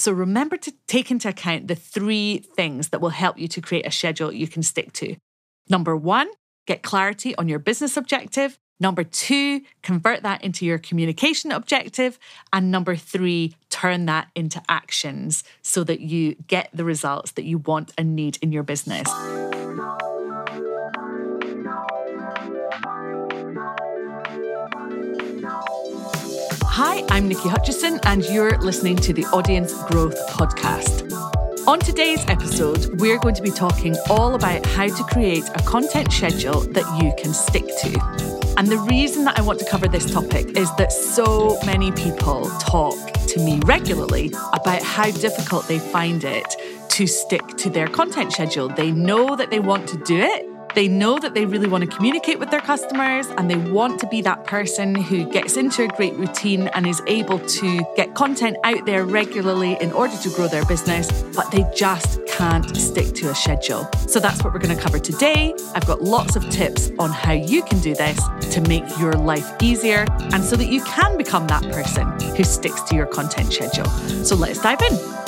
So remember to take into account the three things that will help you to create a schedule you can stick to. Number one, get clarity on your business objective. Number two, convert that into your communication objective. And number three, turn that into actions so that you get the results that you want and need in your business. Hi, I'm Niki Hutchison, and you're listening to the Audience Growth Podcast. On today's episode, we're going to be talking all about how to create a content schedule that you can stick to. And the reason that I want to cover this topic is that so many people talk to me regularly about how difficult they find it to stick to their content schedule. They know that they want to do it, they know that they really want to communicate with their customers and they want to be that person who gets into a great routine and is able to get content out there regularly in order to grow their business, but they just can't stick to a schedule. So that's what we're going to cover today. I've got lots of tips on how you can do this to make your life easier and so that you can become that person who sticks to your content schedule. So let's dive in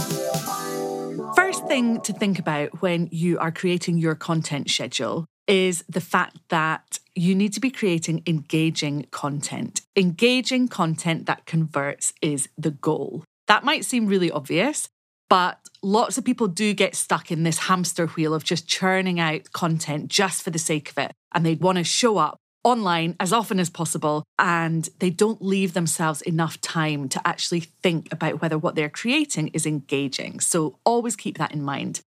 first thing to think about when you are creating your content schedule is the fact that you need to be creating engaging content. Engaging content that converts is the goal. That might seem really obvious, but lots of people do get stuck in this hamster wheel of just churning out content just for the sake of it. And they want to show up online as often as possible and they don't leave themselves enough time to actually think about whether what they're creating is engaging. So always keep that in mind.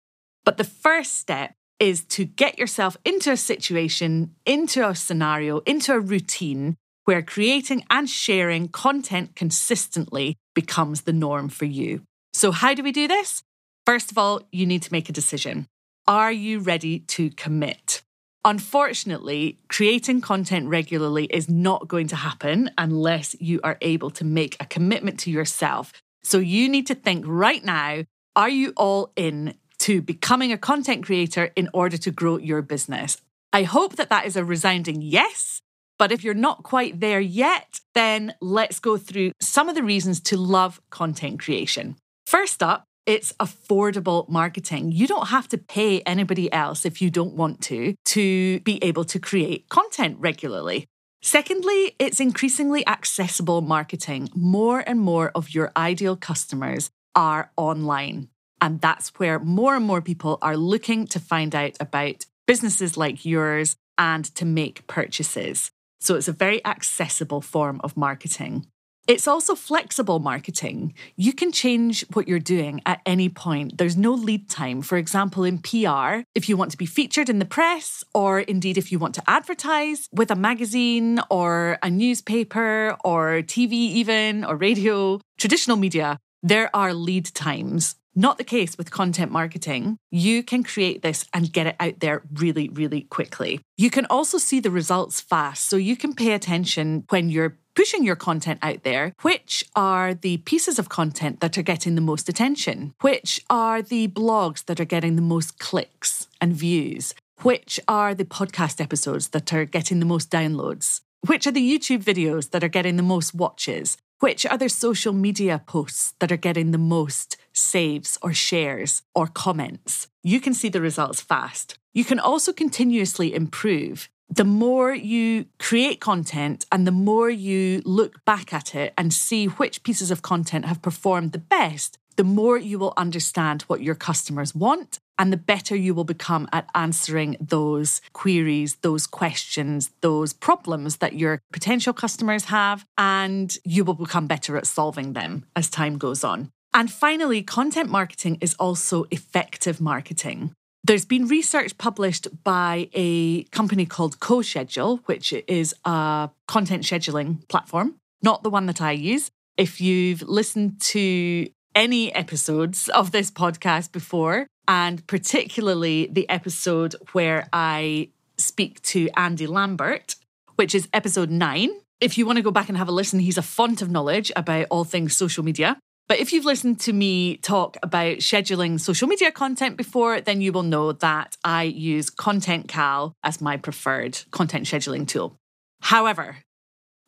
But the first step is to get yourself into a situation, into a scenario, into a routine where creating and sharing content consistently becomes the norm for you. So, how do we do this? First of all, you need to make a decision. Are you ready to commit? Unfortunately, creating content regularly is not going to happen unless you are able to make a commitment to yourself. So, you need to think right now are you all in to becoming a content creator in order to grow your business? I hope that that is a resounding yes. But if you're not quite there yet, then let's go through some of the reasons to love content creation. First up, it's affordable marketing. You don't have to pay anybody else if you don't want to to be able to create content regularly. Secondly, it's increasingly accessible marketing. More and more of your ideal customers are online. And that's where more and more people are looking to find out about businesses like yours and to make purchases. So it's a very accessible form of marketing. It's also flexible marketing. You can change what you're doing at any point. There's no lead time. For example, in PR, if you want to be featured in the press, or indeed if you want to advertise with a magazine or a newspaper or TV, even or radio, traditional media, there are lead times. Not the case with content marketing. You can create this and get it out there really, really quickly. You can also see the results fast. So you can pay attention when you're pushing your content out there. Which are the pieces of content that are getting the most attention? Which are the blogs that are getting the most clicks and views? Which are the podcast episodes that are getting the most downloads? Which are the YouTube videos that are getting the most watches? Which are the social media posts that are getting the most saves or shares or comments? You can see the results fast. You can also continuously improve. The more you create content and the more you look back at it and see which pieces of content have performed the best, the more you will understand what your customers want and the better you will become at answering those queries, those questions, those problems that your potential customers have, and you will become better at solving them as time goes on. And finally, content marketing is also effective marketing. There's been research published by a company called CoSchedule, which is a content scheduling platform, not the one that I use. If you've listened to any episodes of this podcast before, and particularly the episode where I speak to Andy Lambert, which is episode nine. If you want to go back and have a listen, he's a font of knowledge about all things social media. But if you've listened to me talk about scheduling social media content before, then you will know that I use ContentCal as my preferred content scheduling tool. However,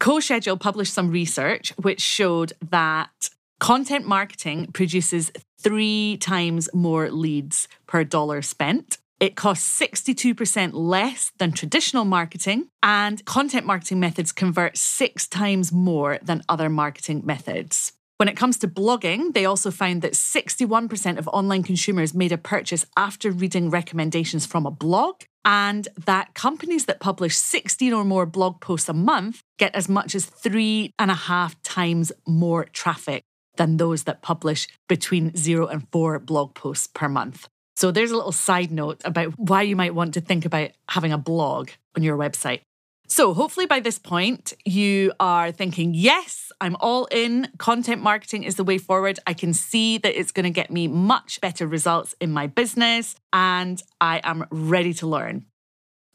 CoSchedule published some research which showed that Content marketing produces three times more leads per dollar spent. It costs 62% less than traditional marketing, and content marketing methods convert six times more than other marketing methods. When it comes to blogging, they also found that 61% of online consumers made a purchase after reading recommendations from a blog, and that companies that publish 16 or more blog posts a month get as much as three and a half times more traffic than those that publish between zero and four blog posts per month. So there's a little side note about why you might want to think about having a blog on your website. So, hopefully, by this point, you are thinking, yes, I'm all in. Content marketing is the way forward. I can see that it's going to get me much better results in my business, and I am ready to learn.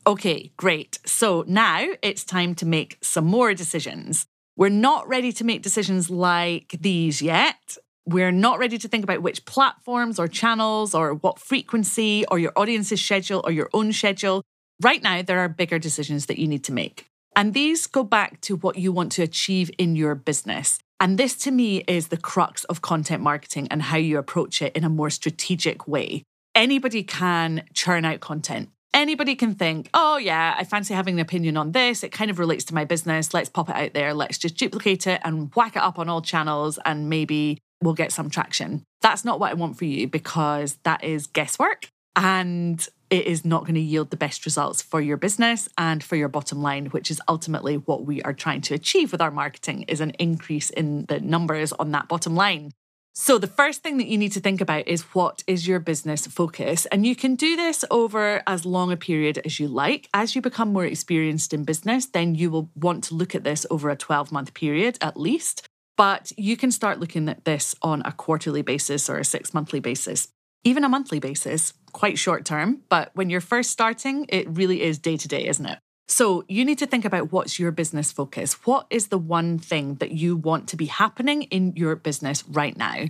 Okay, great. So now it's time to make some more decisions. We're not ready to make decisions like these yet. We're not ready to think about which platforms or channels or what frequency or your audience's schedule or your own schedule. Right now, there are bigger decisions that you need to make. And these go back to what you want to achieve in your business. And this to me is the crux of content marketing and how you approach it in a more strategic way. Anybody can churn out content. Anybody can think, oh, yeah, I fancy having an opinion on this. It kind of relates to my business. Let's pop it out there. Let's just duplicate it and whack it up on all channels and maybe we'll get some traction. That's not what I want for you because that is guesswork and it is not going to yield the best results for your business and for your bottom line which is ultimately what we are trying to achieve with our marketing is an increase in the numbers on that bottom line so, the first thing that you need to think about is what is your business focus? And you can do this over as long a period as you like. As you become more experienced in business, then you will want to look at this over a 12 month period at least. But you can start looking at this on a quarterly basis or a six monthly basis, even a monthly basis, quite short term. But when you're first starting, it really is day to day, isn't it? So you need to think about what's your business focus. What is the one thing that you want to be happening in your business right now?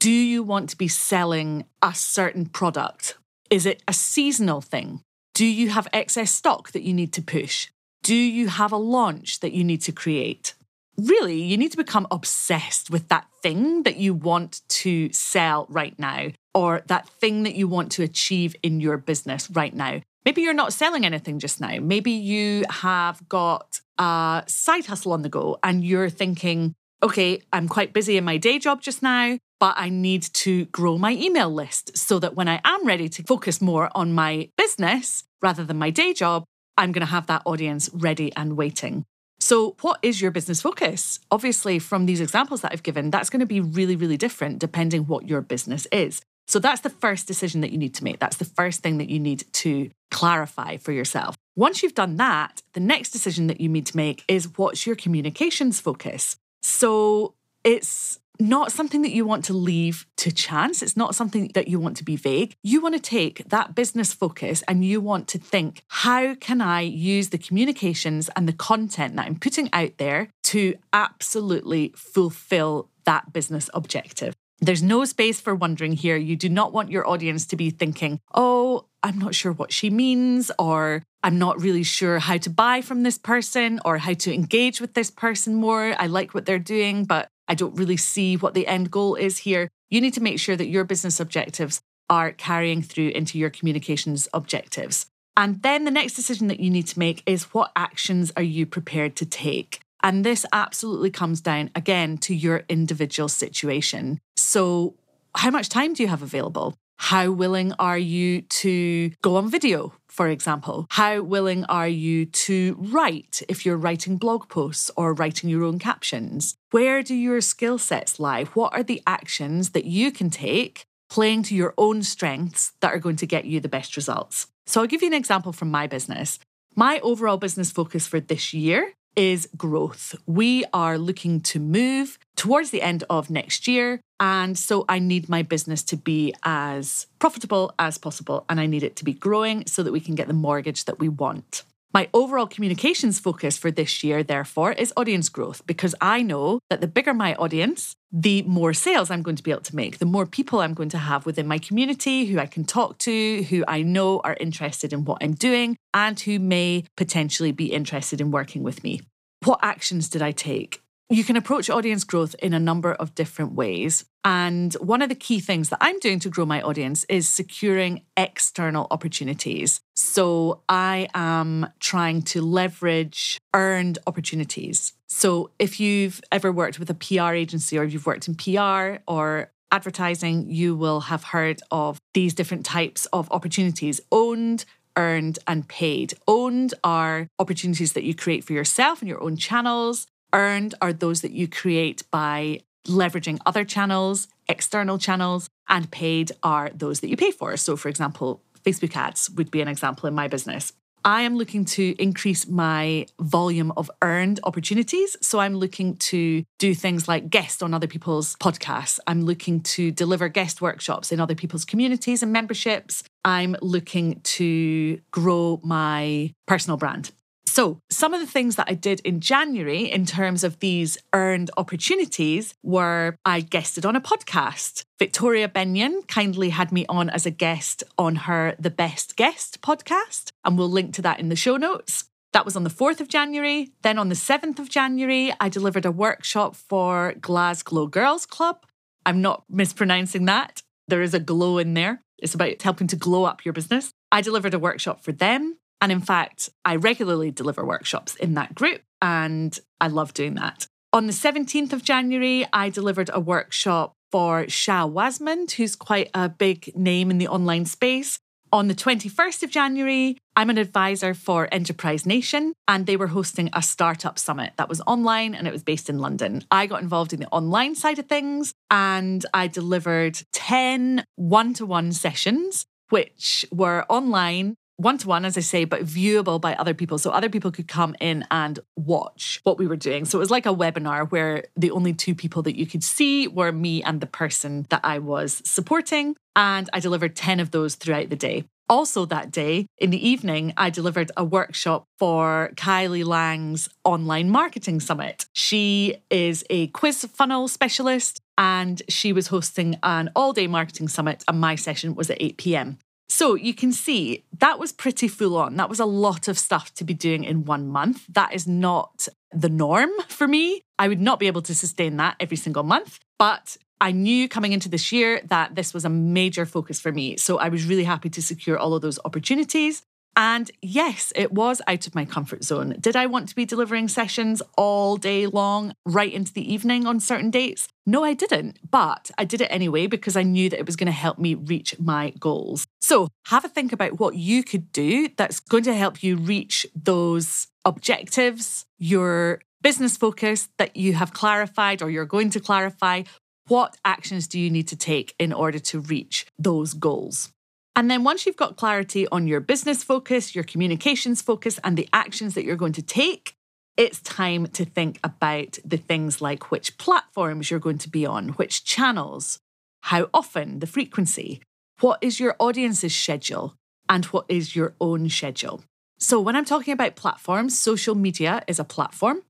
Do you want to be selling a certain product? Is it a seasonal thing? Do you have excess stock that you need to push? Do you have a launch that you need to create? Really, you need to become obsessed with that thing that you want to sell right now or that thing that you want to achieve in your business right now. Maybe you're not selling anything just now. Maybe you have got a side hustle on the go and you're thinking, okay, I'm quite busy in my day job just now, but I need to grow my email list so that when I am ready to focus more on my business rather than my day job, I'm going to have that audience ready and waiting. So, what is your business focus? Obviously, from these examples that I've given, that's going to be really, really different depending what your business is. So, that's the first decision that you need to make. That's the first thing that you need to clarify for yourself. Once you've done that, the next decision that you need to make is what's your communications focus? So, it's not something that you want to leave to chance. It's not something that you want to be vague. You want to take that business focus and you want to think, how can I use the communications and the content that I'm putting out there to absolutely fulfill that business objective? There's no space for wondering here. You do not want your audience to be thinking, oh, I'm not sure what she means, or I'm not really sure how to buy from this person or how to engage with this person more. I like what they're doing, but I don't really see what the end goal is here. You need to make sure that your business objectives are carrying through into your communications objectives. And then the next decision that you need to make is what actions are you prepared to take? And this absolutely comes down again to your individual situation. So, how much time do you have available? How willing are you to go on video, for example? How willing are you to write if you're writing blog posts or writing your own captions? Where do your skill sets lie? What are the actions that you can take playing to your own strengths that are going to get you the best results? So I'll give you an example from my business. My overall business focus for this year is growth. We are looking to move towards the end of next year. And so I need my business to be as profitable as possible. And I need it to be growing so that we can get the mortgage that we want. My overall communications focus for this year, therefore, is audience growth because I know that the bigger my audience, the more sales I'm going to be able to make, the more people I'm going to have within my community who I can talk to, who I know are interested in what I'm doing, and who may potentially be interested in working with me. What actions did I take? You can approach audience growth in a number of different ways. And one of the key things that I'm doing to grow my audience is securing external opportunities. So I am trying to leverage earned opportunities. So if you've ever worked with a PR agency or you've worked in PR or advertising, you will have heard of these different types of opportunities owned, earned, and paid. Owned are opportunities that you create for yourself and your own channels earned are those that you create by leveraging other channels, external channels, and paid are those that you pay for. So, for example, Facebook ads would be an example in my business. I am looking to increase my volume of earned opportunities. So I'm looking to do things like guest on other people's podcasts. I'm looking to deliver guest workshops in other people's communities and memberships. I'm looking to grow my personal brand. So, some of the things that I did in January in terms of these earned opportunities were I guested on a podcast. Victoria Bennion kindly had me on as a guest on her The Best Guest podcast, and we'll link to that in the show notes. That was on the 4th of January. Then on the 7th of January, I delivered a workshop for Glasglow Girls Club. I'm not mispronouncing that. There is a glow in there. It's about helping to glow up your business. I delivered a workshop for them. And in fact, I regularly deliver workshops in that group and I love doing that. On the 17th of January, I delivered a workshop for Shaa Wasmund, who's quite a big name in the online space. On the 21st of January, I'm an advisor for Enterprise Nation, and they were hosting a startup summit that was online and it was based in London. I got involved in the online side of things and I delivered 10 one to one sessions, which were online one to one, as I say, but viewable by other people. So other people could come in and watch what we were doing. So it was like a webinar where the only two people that you could see were me and the person that I was supporting. And I delivered 10 of those throughout the day. Also, that day in the evening, I delivered a workshop for Kylie Lang's online marketing summit. She is a quiz funnel specialist and she was hosting an all day marketing summit, and my session was at 8 p.m. So you can see that was pretty full on. That was a lot of stuff to be doing in one month. That is not the norm for me. I would not be able to sustain that every single month. But I knew coming into this year that this was a major focus for me. So I was really happy to secure all of those opportunities. And yes, it was out of my comfort zone. Did I want to be delivering sessions all day long, right into the evening on certain dates? No, I didn't. But I did it anyway because I knew that it was going to help me reach my goals. So have a think about what you could do that's going to help you reach those objectives, your business focus that you have clarified or you're going to clarify. What actions do you need to take in order to reach those goals? And then once you've got clarity on your business focus, your communications focus, and the actions that you're going to take, it's time to think about the things like which platforms you're going to be on, which channels, how often, the frequency, what is your audience's schedule, and what is your own schedule. So, when I'm talking about platforms, social media is a platform.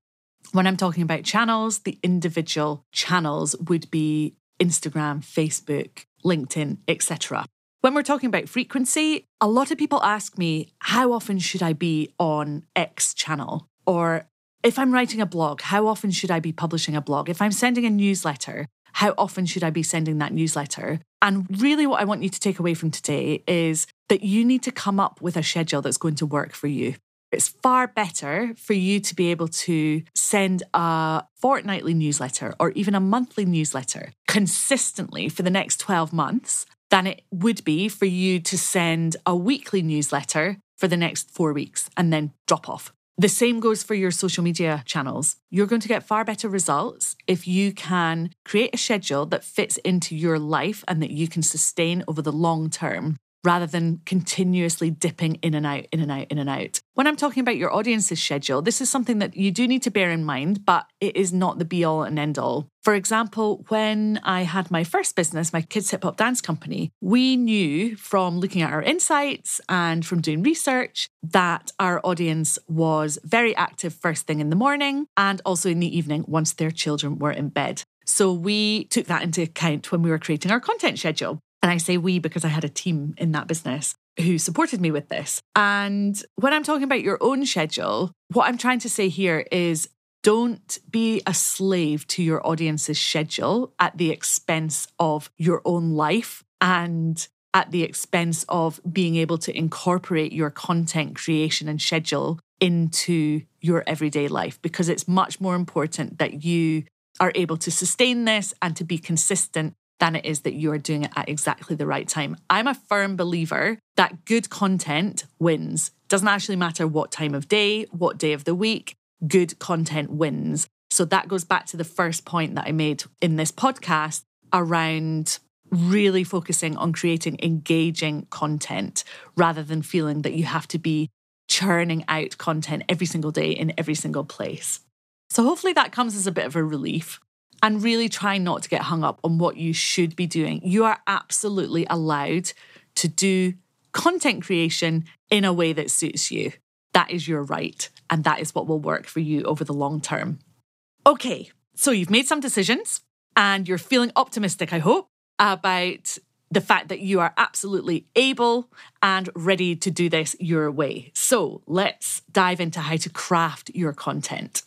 When I'm talking about channels, the individual channels would be Instagram, Facebook, LinkedIn, etc. When we're talking about frequency, a lot of people ask me, how often should I be on X channel? Or if I'm writing a blog, how often should I be publishing a blog? If I'm sending a newsletter, how often should I be sending that newsletter? And really, what I want you to take away from today is that you need to come up with a schedule that's going to work for you. It's far better for you to be able to send a fortnightly newsletter or even a monthly newsletter consistently for the next 12 months than it would be for you to send a weekly newsletter for the next four weeks and then drop off. The same goes for your social media channels. You're going to get far better results if you can create a schedule that fits into your life and that you can sustain over the long term rather than continuously dipping in and out, in and out, in and out. When I'm talking about your audience's schedule, this is something that you do need to bear in mind, but it is not the be all and end all. For example, when I had my first business, my kids hip hop dance company, we knew from looking at our insights and from doing research that our audience was very active first thing in the morning and also in the evening once their children were in bed. So we took that into account when we were creating our content schedule. And I say we because I had a team in that business who supported me with this. And when I'm talking about your own schedule, what I'm trying to say here is Don't be a slave to your audience's schedule at the expense of your own life and at the expense of being able to incorporate your content creation and schedule into your everyday life because it's much more important that you are able to sustain this and to be consistent than it is that you are doing it at exactly the right time. I'm a firm believer that good content wins. Doesn't actually matter what time of day, what day of the week, good content wins. So that goes back to the first point that I made in this podcast around really focusing on creating engaging content rather than feeling that you have to be churning out content every single day in every single place. So, hopefully, that comes as a bit of a relief. And really try not to get hung up on what you should be doing. You are absolutely allowed to do content creation in a way that suits you. That is your right. And that is what will work for you over the long term. Okay, so you've made some decisions and you're feeling optimistic, I hope, about the fact that you are absolutely able and ready to do this your way. So let's dive into how to craft your content.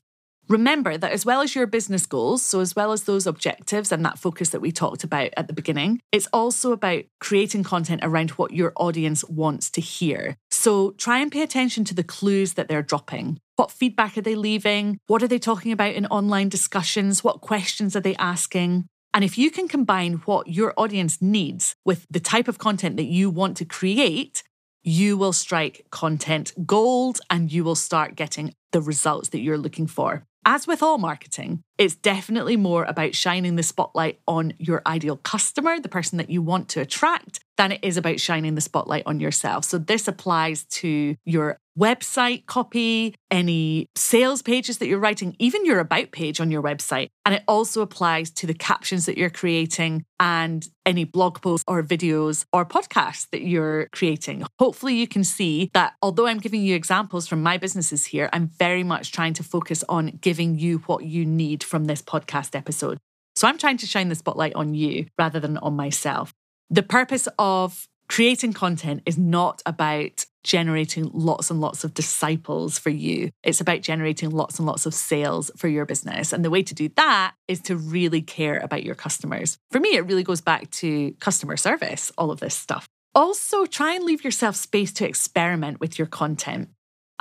Remember that as well as your business goals, so as well as those objectives and that focus that we talked about at the beginning, it's also about creating content around what your audience wants to hear. So try and pay attention to the clues that they're dropping. What feedback are they leaving? What are they talking about in online discussions? What questions are they asking? And if you can combine what your audience needs with the type of content that you want to create, you will strike content gold and you will start getting the results that you're looking for. As with all marketing, it's definitely more about shining the spotlight on your ideal customer, the person that you want to attract, than it is about shining the spotlight on yourself. So, this applies to your website copy, any sales pages that you're writing, even your about page on your website. And it also applies to the captions that you're creating and any blog posts or videos or podcasts that you're creating. Hopefully, you can see that although I'm giving you examples from my businesses here, I'm very much trying to focus on giving you what you need from this podcast episode. So I'm trying to shine the spotlight on you rather than on myself. The purpose of creating content is not about generating lots and lots of disciples for you. It's about generating lots and lots of sales for your business. And the way to do that is to really care about your customers. For me, it really goes back to customer service, all of this stuff. Also, try and leave yourself space to experiment with your content.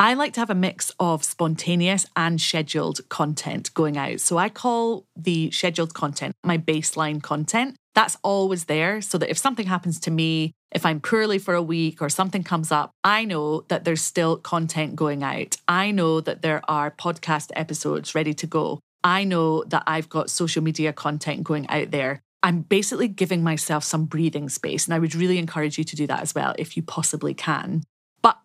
I like to have a mix of spontaneous and scheduled content going out. So I call the scheduled content my baseline content. That's always there so that if something happens to me, if I'm poorly for a week or something comes up, I know that there's still content going out. I know that there are podcast episodes ready to go. I know that I've got social media content going out there. I'm basically giving myself some breathing space. And I would really encourage you to do that as well if you possibly can.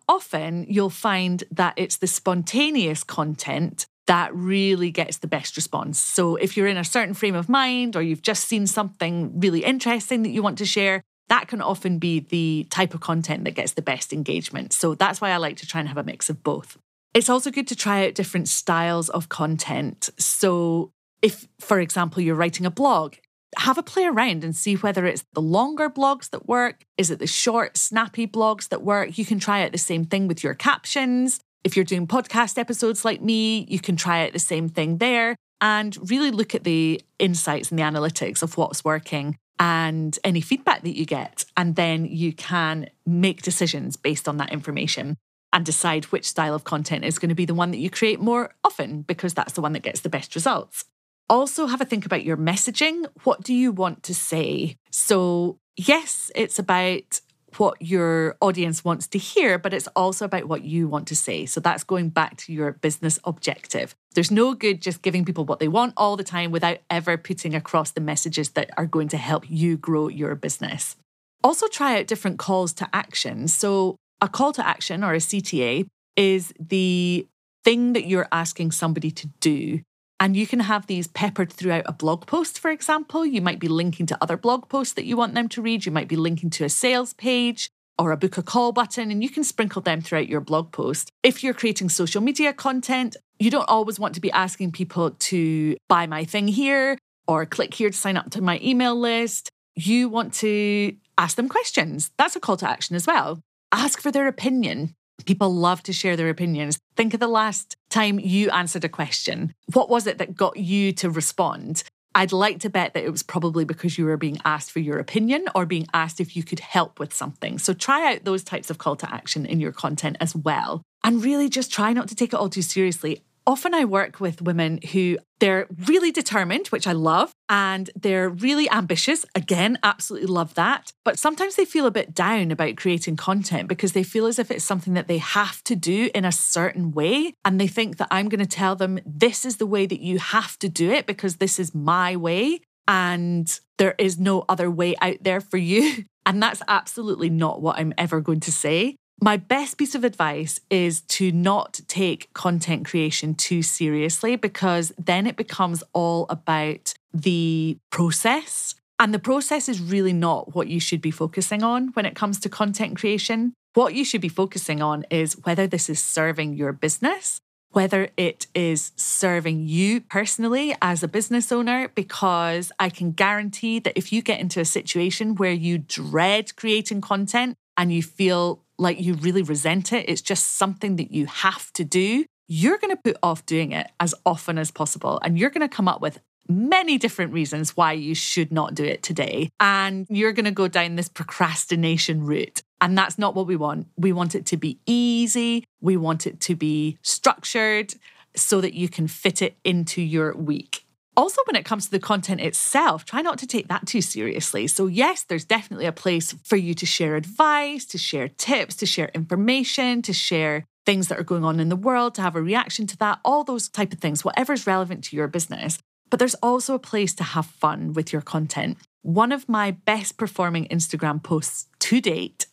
Often you'll find that it's the spontaneous content that really gets the best response. So if you're in a certain frame of mind or you've just seen something really interesting that you want to share, that can often be the type of content that gets the best engagement. So that's why I like to try and have a mix of both. It's also good to try out different styles of content. So if, for example, you're writing a blog, have a play around and see whether it's the longer blogs that work. Is it the short, snappy blogs that work? You can try out the same thing with your captions. If you're doing podcast episodes like me, you can try out the same thing there and really look at the insights and the analytics of what's working and any feedback that you get. And then you can make decisions based on that information and decide which style of content is going to be the one that you create more often because that's the one that gets the best results. Also, have a think about your messaging. What do you want to say? So, yes, it's about what your audience wants to hear, but it's also about what you want to say. So that's going back to your business objective. There's no good just giving people what they want all the time without ever putting across the messages that are going to help you grow your business. Also, try out different calls to action. So, a call to action or a CTA is the thing that you're asking somebody to do and you can have these peppered throughout a blog post, for example. You might be linking to other blog posts that you want them to read. You might be linking to a sales page or a book a call button, and you can sprinkle them throughout your blog post. If you're creating social media content, you don't always want to be asking people to buy my thing here or click here to sign up to my email list. You want to ask them questions. That's a call to action as well. Ask for their opinion. People love to share their opinions. Think of the last time you answered a question, what was it that got you to respond? I'd like to bet that it was probably because you were being asked for your opinion or being asked if you could help with something. So try out those types of call to action in your content as well. And really just try not to take it all too seriously often I work with women who they're really determined, which I love, and they're really ambitious. Again, absolutely love that. But sometimes they feel a bit down about creating content because they feel as if it's something that they have to do in a certain way. And they think that I'm going to tell them this is the way that you have to do it because this is my way. And there is no other way out there for you. And that's absolutely not what I'm ever going to say. My best piece of advice is to not take content creation too seriously because then it becomes all about the process. And the process is really not what you should be focusing on when it comes to content creation. What you should be focusing on is whether this is serving your business, whether it is serving you personally as a business owner, because I can guarantee that if you get into a situation where you dread creating content and you feel like you really resent it, it's just something that you have to do, you're going to put off doing it as often as possible. And you're going to come up with many different reasons why you should not do it today. And you're going to go down this procrastination route. And that's not what we want. We want it to be easy, we want it to be structured so that you can fit it into your week. Also, when it comes to the content itself, try not to take that too seriously. So, yes, there's definitely a place for you to share advice, to share tips, to share information, to share things that are going on in the world, to have a reaction to that, all those type of things, whatever's relevant to your business. But there's also a place to have fun with your content. One of my best performing Instagram posts to date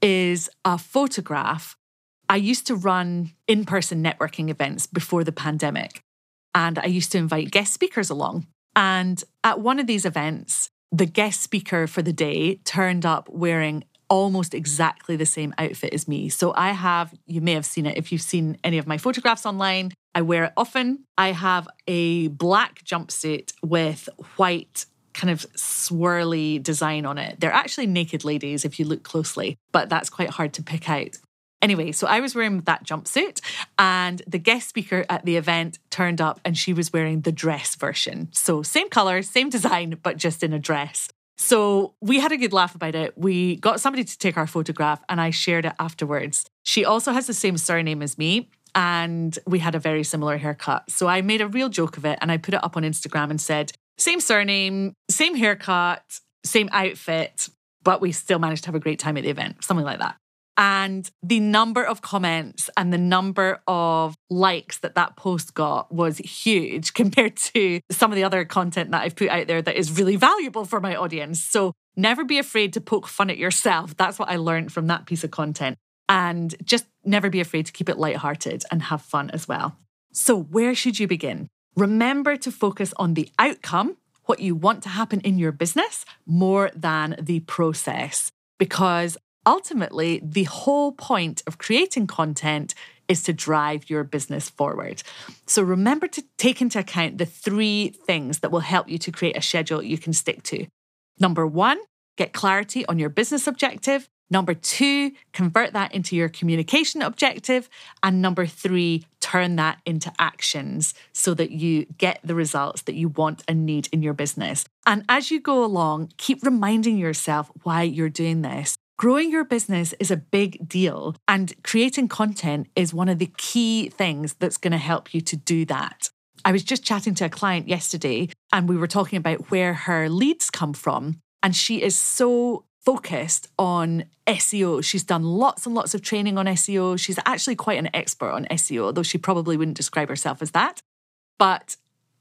is a photograph. I used to run in person networking events before the pandemic. And I used to invite guest speakers along. And at one of these events, the guest speaker for the day turned up wearing almost exactly the same outfit as me. So I have, you may have seen it if you've seen any of my photographs online. I wear it often. I have a black jumpsuit with white kind of swirly design on it. They're actually naked ladies if you look closely, but that's quite hard to pick out. Anyway, so I was wearing that jumpsuit, and the guest speaker at the event turned up and she was wearing the dress version. So, same color, same design, but just in a dress. So, we had a good laugh about it. We got somebody to take our photograph, and I shared it afterwards. She also has the same surname as me, and we had a very similar haircut. So, I made a real joke of it and I put it up on Instagram and said, same surname, same haircut, same outfit, but we still managed to have a great time at the event, something like that. And the number of comments and the number of likes that that post got was huge compared to some of the other content that I've put out there that is really valuable for my audience. So never be afraid to poke fun at yourself. That's what I learned from that piece of content. And just never be afraid to keep it lighthearted and have fun as well. So, where should you begin? Remember to focus on the outcome, what you want to happen in your business, more than the process. Because ultimately, the whole point of creating content is to drive your business forward. So remember to take into account the three things that will help you to create a schedule you can stick to. Number one, get clarity on your business objective. Number two, convert that into your communication objective. And number three, turn that into actions so that you get the results that you want and need in your business. And as you go along, keep reminding yourself why you're doing this. Growing your business is a big deal, and creating content is one of the key things that's going to help you to do that. I was just chatting to a client yesterday, and we were talking about where her leads come from. And she is so focused on SEO. She's done lots and lots of training on SEO. She's actually quite an expert on SEO, though she probably wouldn't describe herself as that. But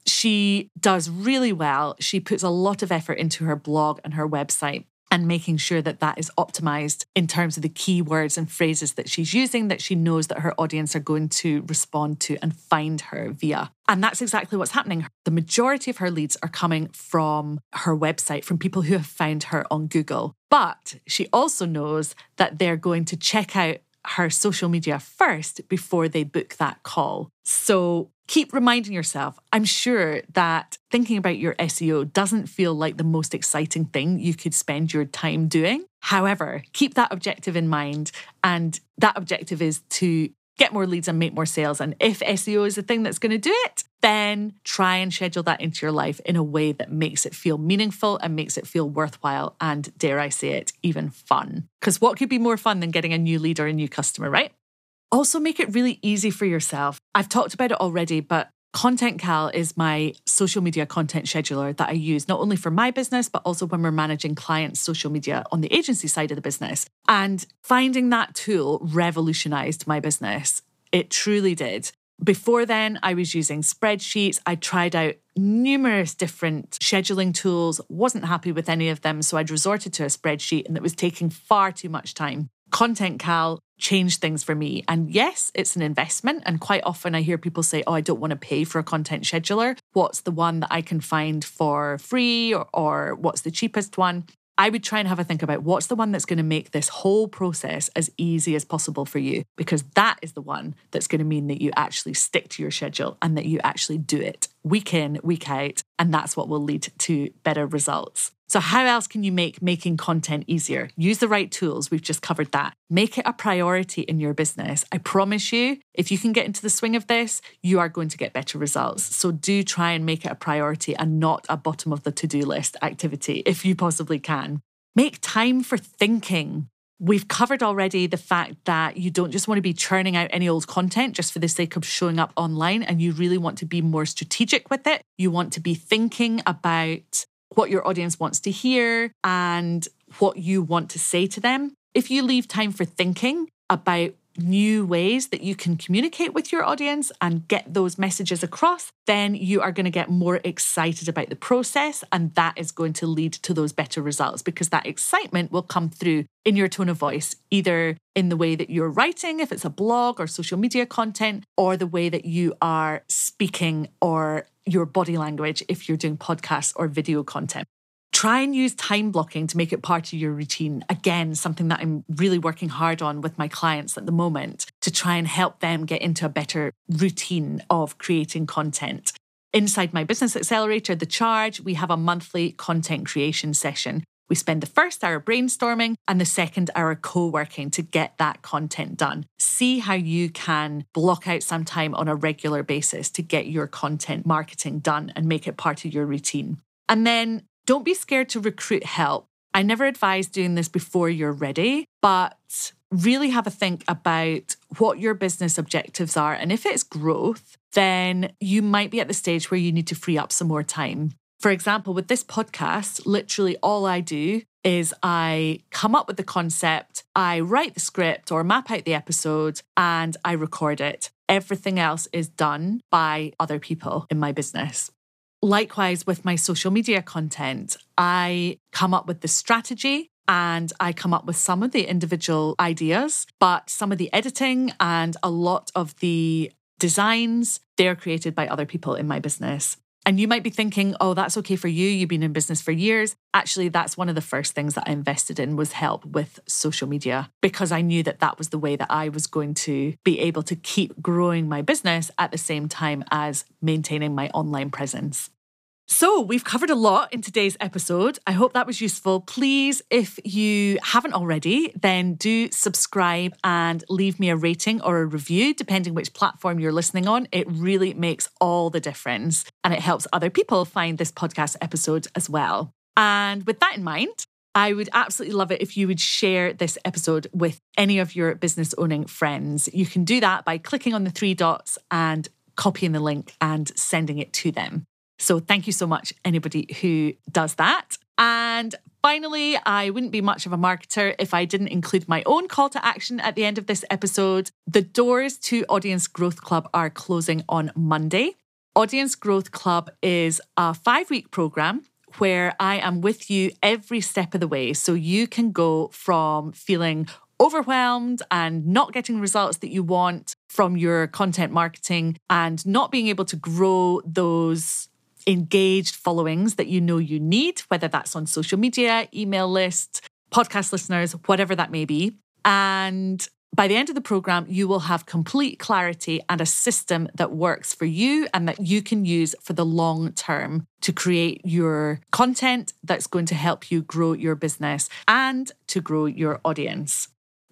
she does really well. She puts a lot of effort into her blog and her website and making sure that that is optimized in terms of the keywords and phrases that she's using that she knows that her audience are going to respond to and find her via. And that's exactly what's happening. The majority of her leads are coming from her website, from people who have found her on Google. But she also knows that they're going to check out her social media first before they book that call. So keep reminding yourself. I'm sure that thinking about your SEO doesn't feel like the most exciting thing you could spend your time doing. However, keep that objective in mind. And that objective is to get more leads and make more sales. And if SEO is the thing that's going to do it, then try and schedule that into your life in a way that makes it feel meaningful and makes it feel worthwhile and, dare I say it, even fun. Because what could be more fun than getting a new lead or a new customer, right? Also, make it really easy for yourself. I've talked about it already, but ContentCal is my social media content scheduler that I use not only for my business, but also when we're managing clients' social media on the agency side of the business. And finding that tool revolutionized my business. It truly did. Before then, I was using spreadsheets. I tried out numerous different scheduling tools, wasn't happy with any of them. So I'd resorted to a spreadsheet and it was taking far too much time. ContentCal changed things for me. And yes, it's an investment. And quite often I hear people say, Oh, I don't want to pay for a content scheduler. What's the one that I can find for free or, or what's the cheapest one? I would try and have a think about what's the one that's going to make this whole process as easy as possible for you, because that is the one that's going to mean that you actually stick to your schedule and that you actually do it week in, week out. And that's what will lead to better results. So, how else can you make making content easier? Use the right tools. We've just covered that. Make it a priority in your business. I promise you, if you can get into the swing of this, you are going to get better results. So, do try and make it a priority and not a bottom of the to do list activity if you possibly can. Make time for thinking. We've covered already the fact that you don't just want to be churning out any old content just for the sake of showing up online, and you really want to be more strategic with it. You want to be thinking about what your audience wants to hear and what you want to say to them. If you leave time for thinking about new ways that you can communicate with your audience and get those messages across, then you are going to get more excited about the process. And that is going to lead to those better results because that excitement will come through in your tone of voice, either in the way that you're writing, if it's a blog or social media content, or the way that you are speaking or your body language if you're doing podcasts or video content. Try and use time blocking to make it part of your routine. Again, something that I'm really working hard on with my clients at the moment to try and help them get into a better routine of creating content. Inside my Business Accelerator, The Charge, we have a monthly content creation session we spend the first hour brainstorming and the second hour co working to get that content done. See how you can block out some time on a regular basis to get your content marketing done and make it part of your routine. And then don't be scared to recruit help. I never advise doing this before you're ready, but really have a think about what your business objectives are. And if it's growth, then you might be at the stage where you need to free up some more time. For example, with this podcast, literally all I do is I come up with the concept, I write the script or map out the episode, and I record it. Everything else is done by other people in my business. Likewise, with my social media content, I come up with the strategy and I come up with some of the individual ideas, but some of the editing and a lot of the designs, they're created by other people in my business. And you might be thinking, oh, that's okay for you. You've been in business for years. Actually, that's one of the first things that I invested in was help with social media because I knew that that was the way that I was going to be able to keep growing my business at the same time as maintaining my online presence. So, we've covered a lot in today's episode. I hope that was useful. Please, if you haven't already, then do subscribe and leave me a rating or a review, depending which platform you're listening on. It really makes all the difference and it helps other people find this podcast episode as well. And with that in mind, I would absolutely love it if you would share this episode with any of your business owning friends. You can do that by clicking on the three dots and copying the link and sending it to them. So thank you so much, anybody who does that. And finally, I wouldn't be much of a marketer if I didn't include my own call to action at the end of this episode. The doors to Audience Growth Club are closing on Monday. Audience Growth Club is a five week program where I am with you every step of the way. So you can go from feeling overwhelmed and not getting results that you want from your content marketing and not being able to grow those engaged followings that you know you need, whether that's on social media, email list, podcast listeners, whatever that may be. And by the end of the program, you will have complete clarity and a system that works for you and that you can use for the long term to create your content that's going to help you grow your business and to grow your audience.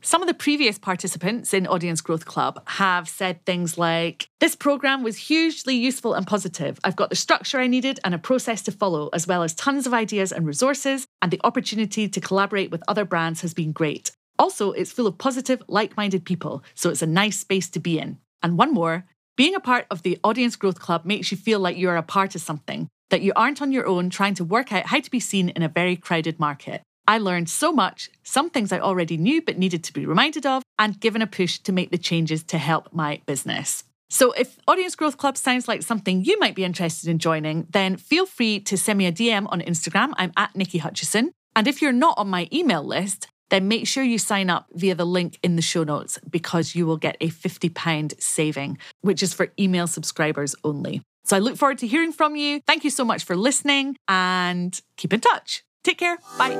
Some of the previous participants in Audience Growth Club have said things like, This program was hugely useful and positive. I've got the structure I needed and a process to follow, as well as tons of ideas and resources, and the opportunity to collaborate with other brands has been great. Also, it's full of positive, like minded people, so it's a nice space to be in. And one more being a part of the Audience Growth Club makes you feel like you're a part of something, that you aren't on your own trying to work out how to be seen in a very crowded market. I learned so much, some things I already knew but needed to be reminded of, and given a push to make the changes to help my business. So, if Audience Growth Club sounds like something you might be interested in joining, then feel free to send me a DM on Instagram. I'm at Niki Hutchison. And if you're not on my email list, then make sure you sign up via the link in the show notes because you will get a £50 saving, which is for email subscribers only. So I look forward to hearing from you. Thank you so much for listening and keep in touch. Take care. Bye.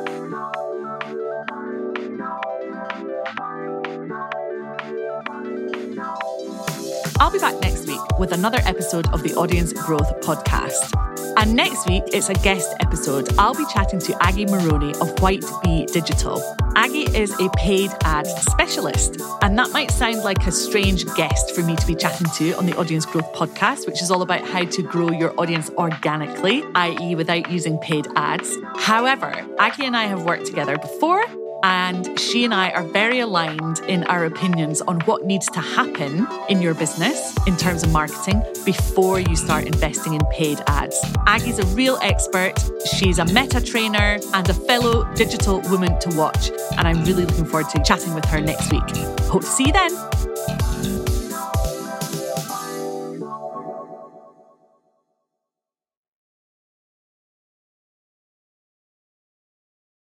I'll be back next week with another episode of the Audience Growth Podcast. And next week, it's a guest episode. I'll be chatting to Aggie Maroney of White Bee Digital. Aggie is a paid ad specialist, and that might sound like a strange guest for me to be chatting to on the Audience Growth Podcast, which is all about how to grow your audience organically, i.e., without using paid ads. However, Aggie and I have worked together before and she and I are very aligned in our opinions on what needs to happen in your business in terms of marketing before you start investing in paid ads. Aggie's a real expert. She's a meta trainer and a fellow digital woman to watch. And I'm really looking forward to chatting with her next week. Hope to see you then.